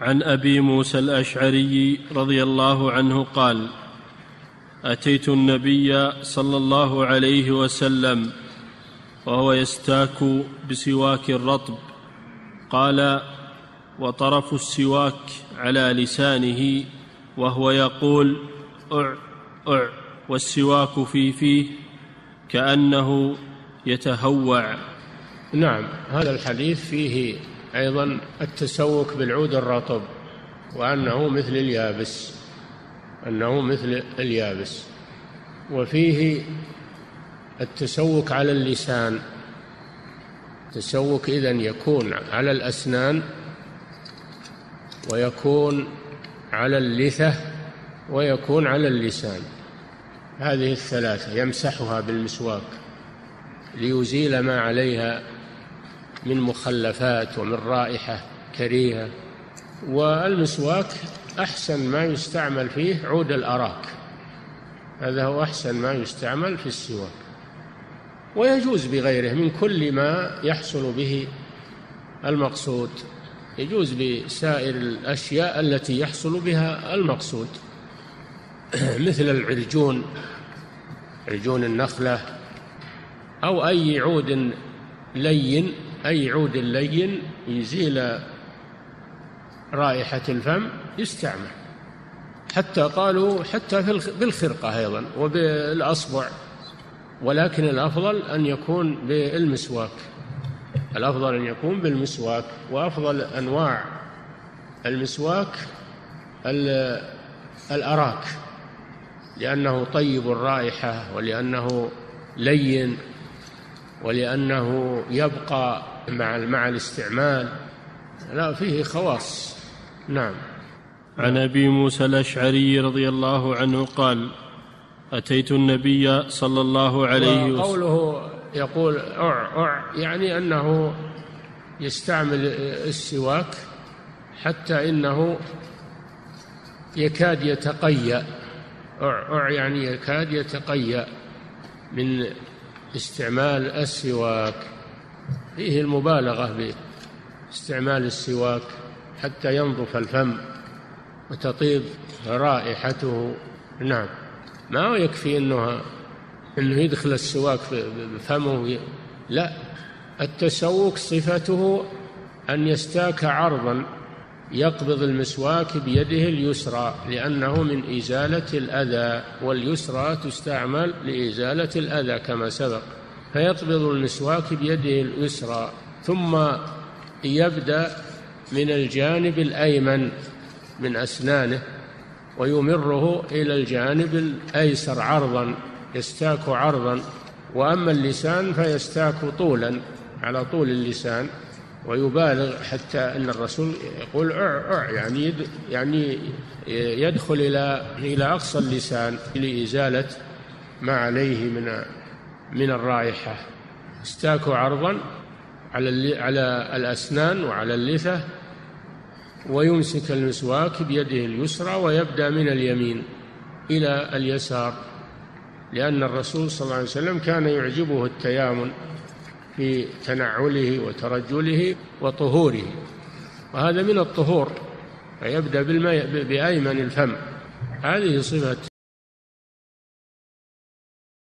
عن أبي موسى الأشعري رضي الله عنه قال أتيت النبي صلى الله عليه وسلم وهو يستاك بسواك رطب قال وطرف السواك على لسانه وهو يقول أع أع والسواك في فيه كأنه يتهوع. نعم هذا الحديث فيه أيضا التسوك بالعود الرطب وأنه مثل اليابس أنه مثل اليابس. وفيه التسوك على اللسان التسوك إذن يكون على الأسنان ويكون على اللثة ويكون على اللسان. هذه الثلاثة يمسحها بالمسواك ليزيل ما عليها من مخلفات ومن رائحة كريهة. والمسواك أحسن ما يستعمل فيه عود الأراك. هذا هو أحسن ما يستعمل في السواك. ويجوز بغيره من كل ما يحصل به المقصود. يجوز بسائر الأشياء التي يحصل بها المقصود. مثل العرجون عرجون النخلة أو أي عود لين أي عود لين يزيل رائحة الفم يستعمل. حتى قالوا حتى بالخرقه أيضا وبالأصبع. ولكن الأفضل أن يكون بالمسواك. الأفضل أن يكون بالمسواك. وأفضل أنواع المسواك الأراك. لأنه طيب الرائحة ولأنه لين. ولأنه يبقى مع مع الاستعمال. لا فيه خواص. نعم. عن أبي موسى الأشعري رضي الله عنه قال أتيت النبي صلى الله عليه وسلم. قوله يقول أع أع يعني أنه يستعمل السواك حتى إنه يكاد يتقيأ. أع أع يعني يكاد يتقيأ من استعمال السواك. فيه المبالغة باستعمال السواك حتى ينظف الفم وتطيب رائحته. نعم. ما يكفي انه إنه يدخل السواك بفمه لا. التسوك صفته أن يستاك عرضا. يقبض المسواك بيده اليسرى لأنه من إزالة الأذى واليسرى تستعمل لإزالة الأذى كما سبق. فيقبض المسواك بيده اليسرى ثم يبدأ من الجانب الأيمن من أسنانه ويمره إلى الجانب الأيسر عرضا يستاك عرضا. وأما اللسان فيستاك طولا على طول اللسان. ويبالغ حتى أن الرسول يقول أع أع يعني يعني يدخل إلى إلى أقصى اللسان لإزالة ما عليه من من الرائحة. استاك عرضا على على الأسنان وعلى اللثة ويمسك المسواك بيده اليسرى ويبدأ من اليمين إلى اليسار لأن الرسول صلى الله عليه وسلم كان يعجبه التيامن. في تنعله وترجله وطهوره. وهذا من الطهور فيبدا بالماء بأيمن الفم. هذه صفة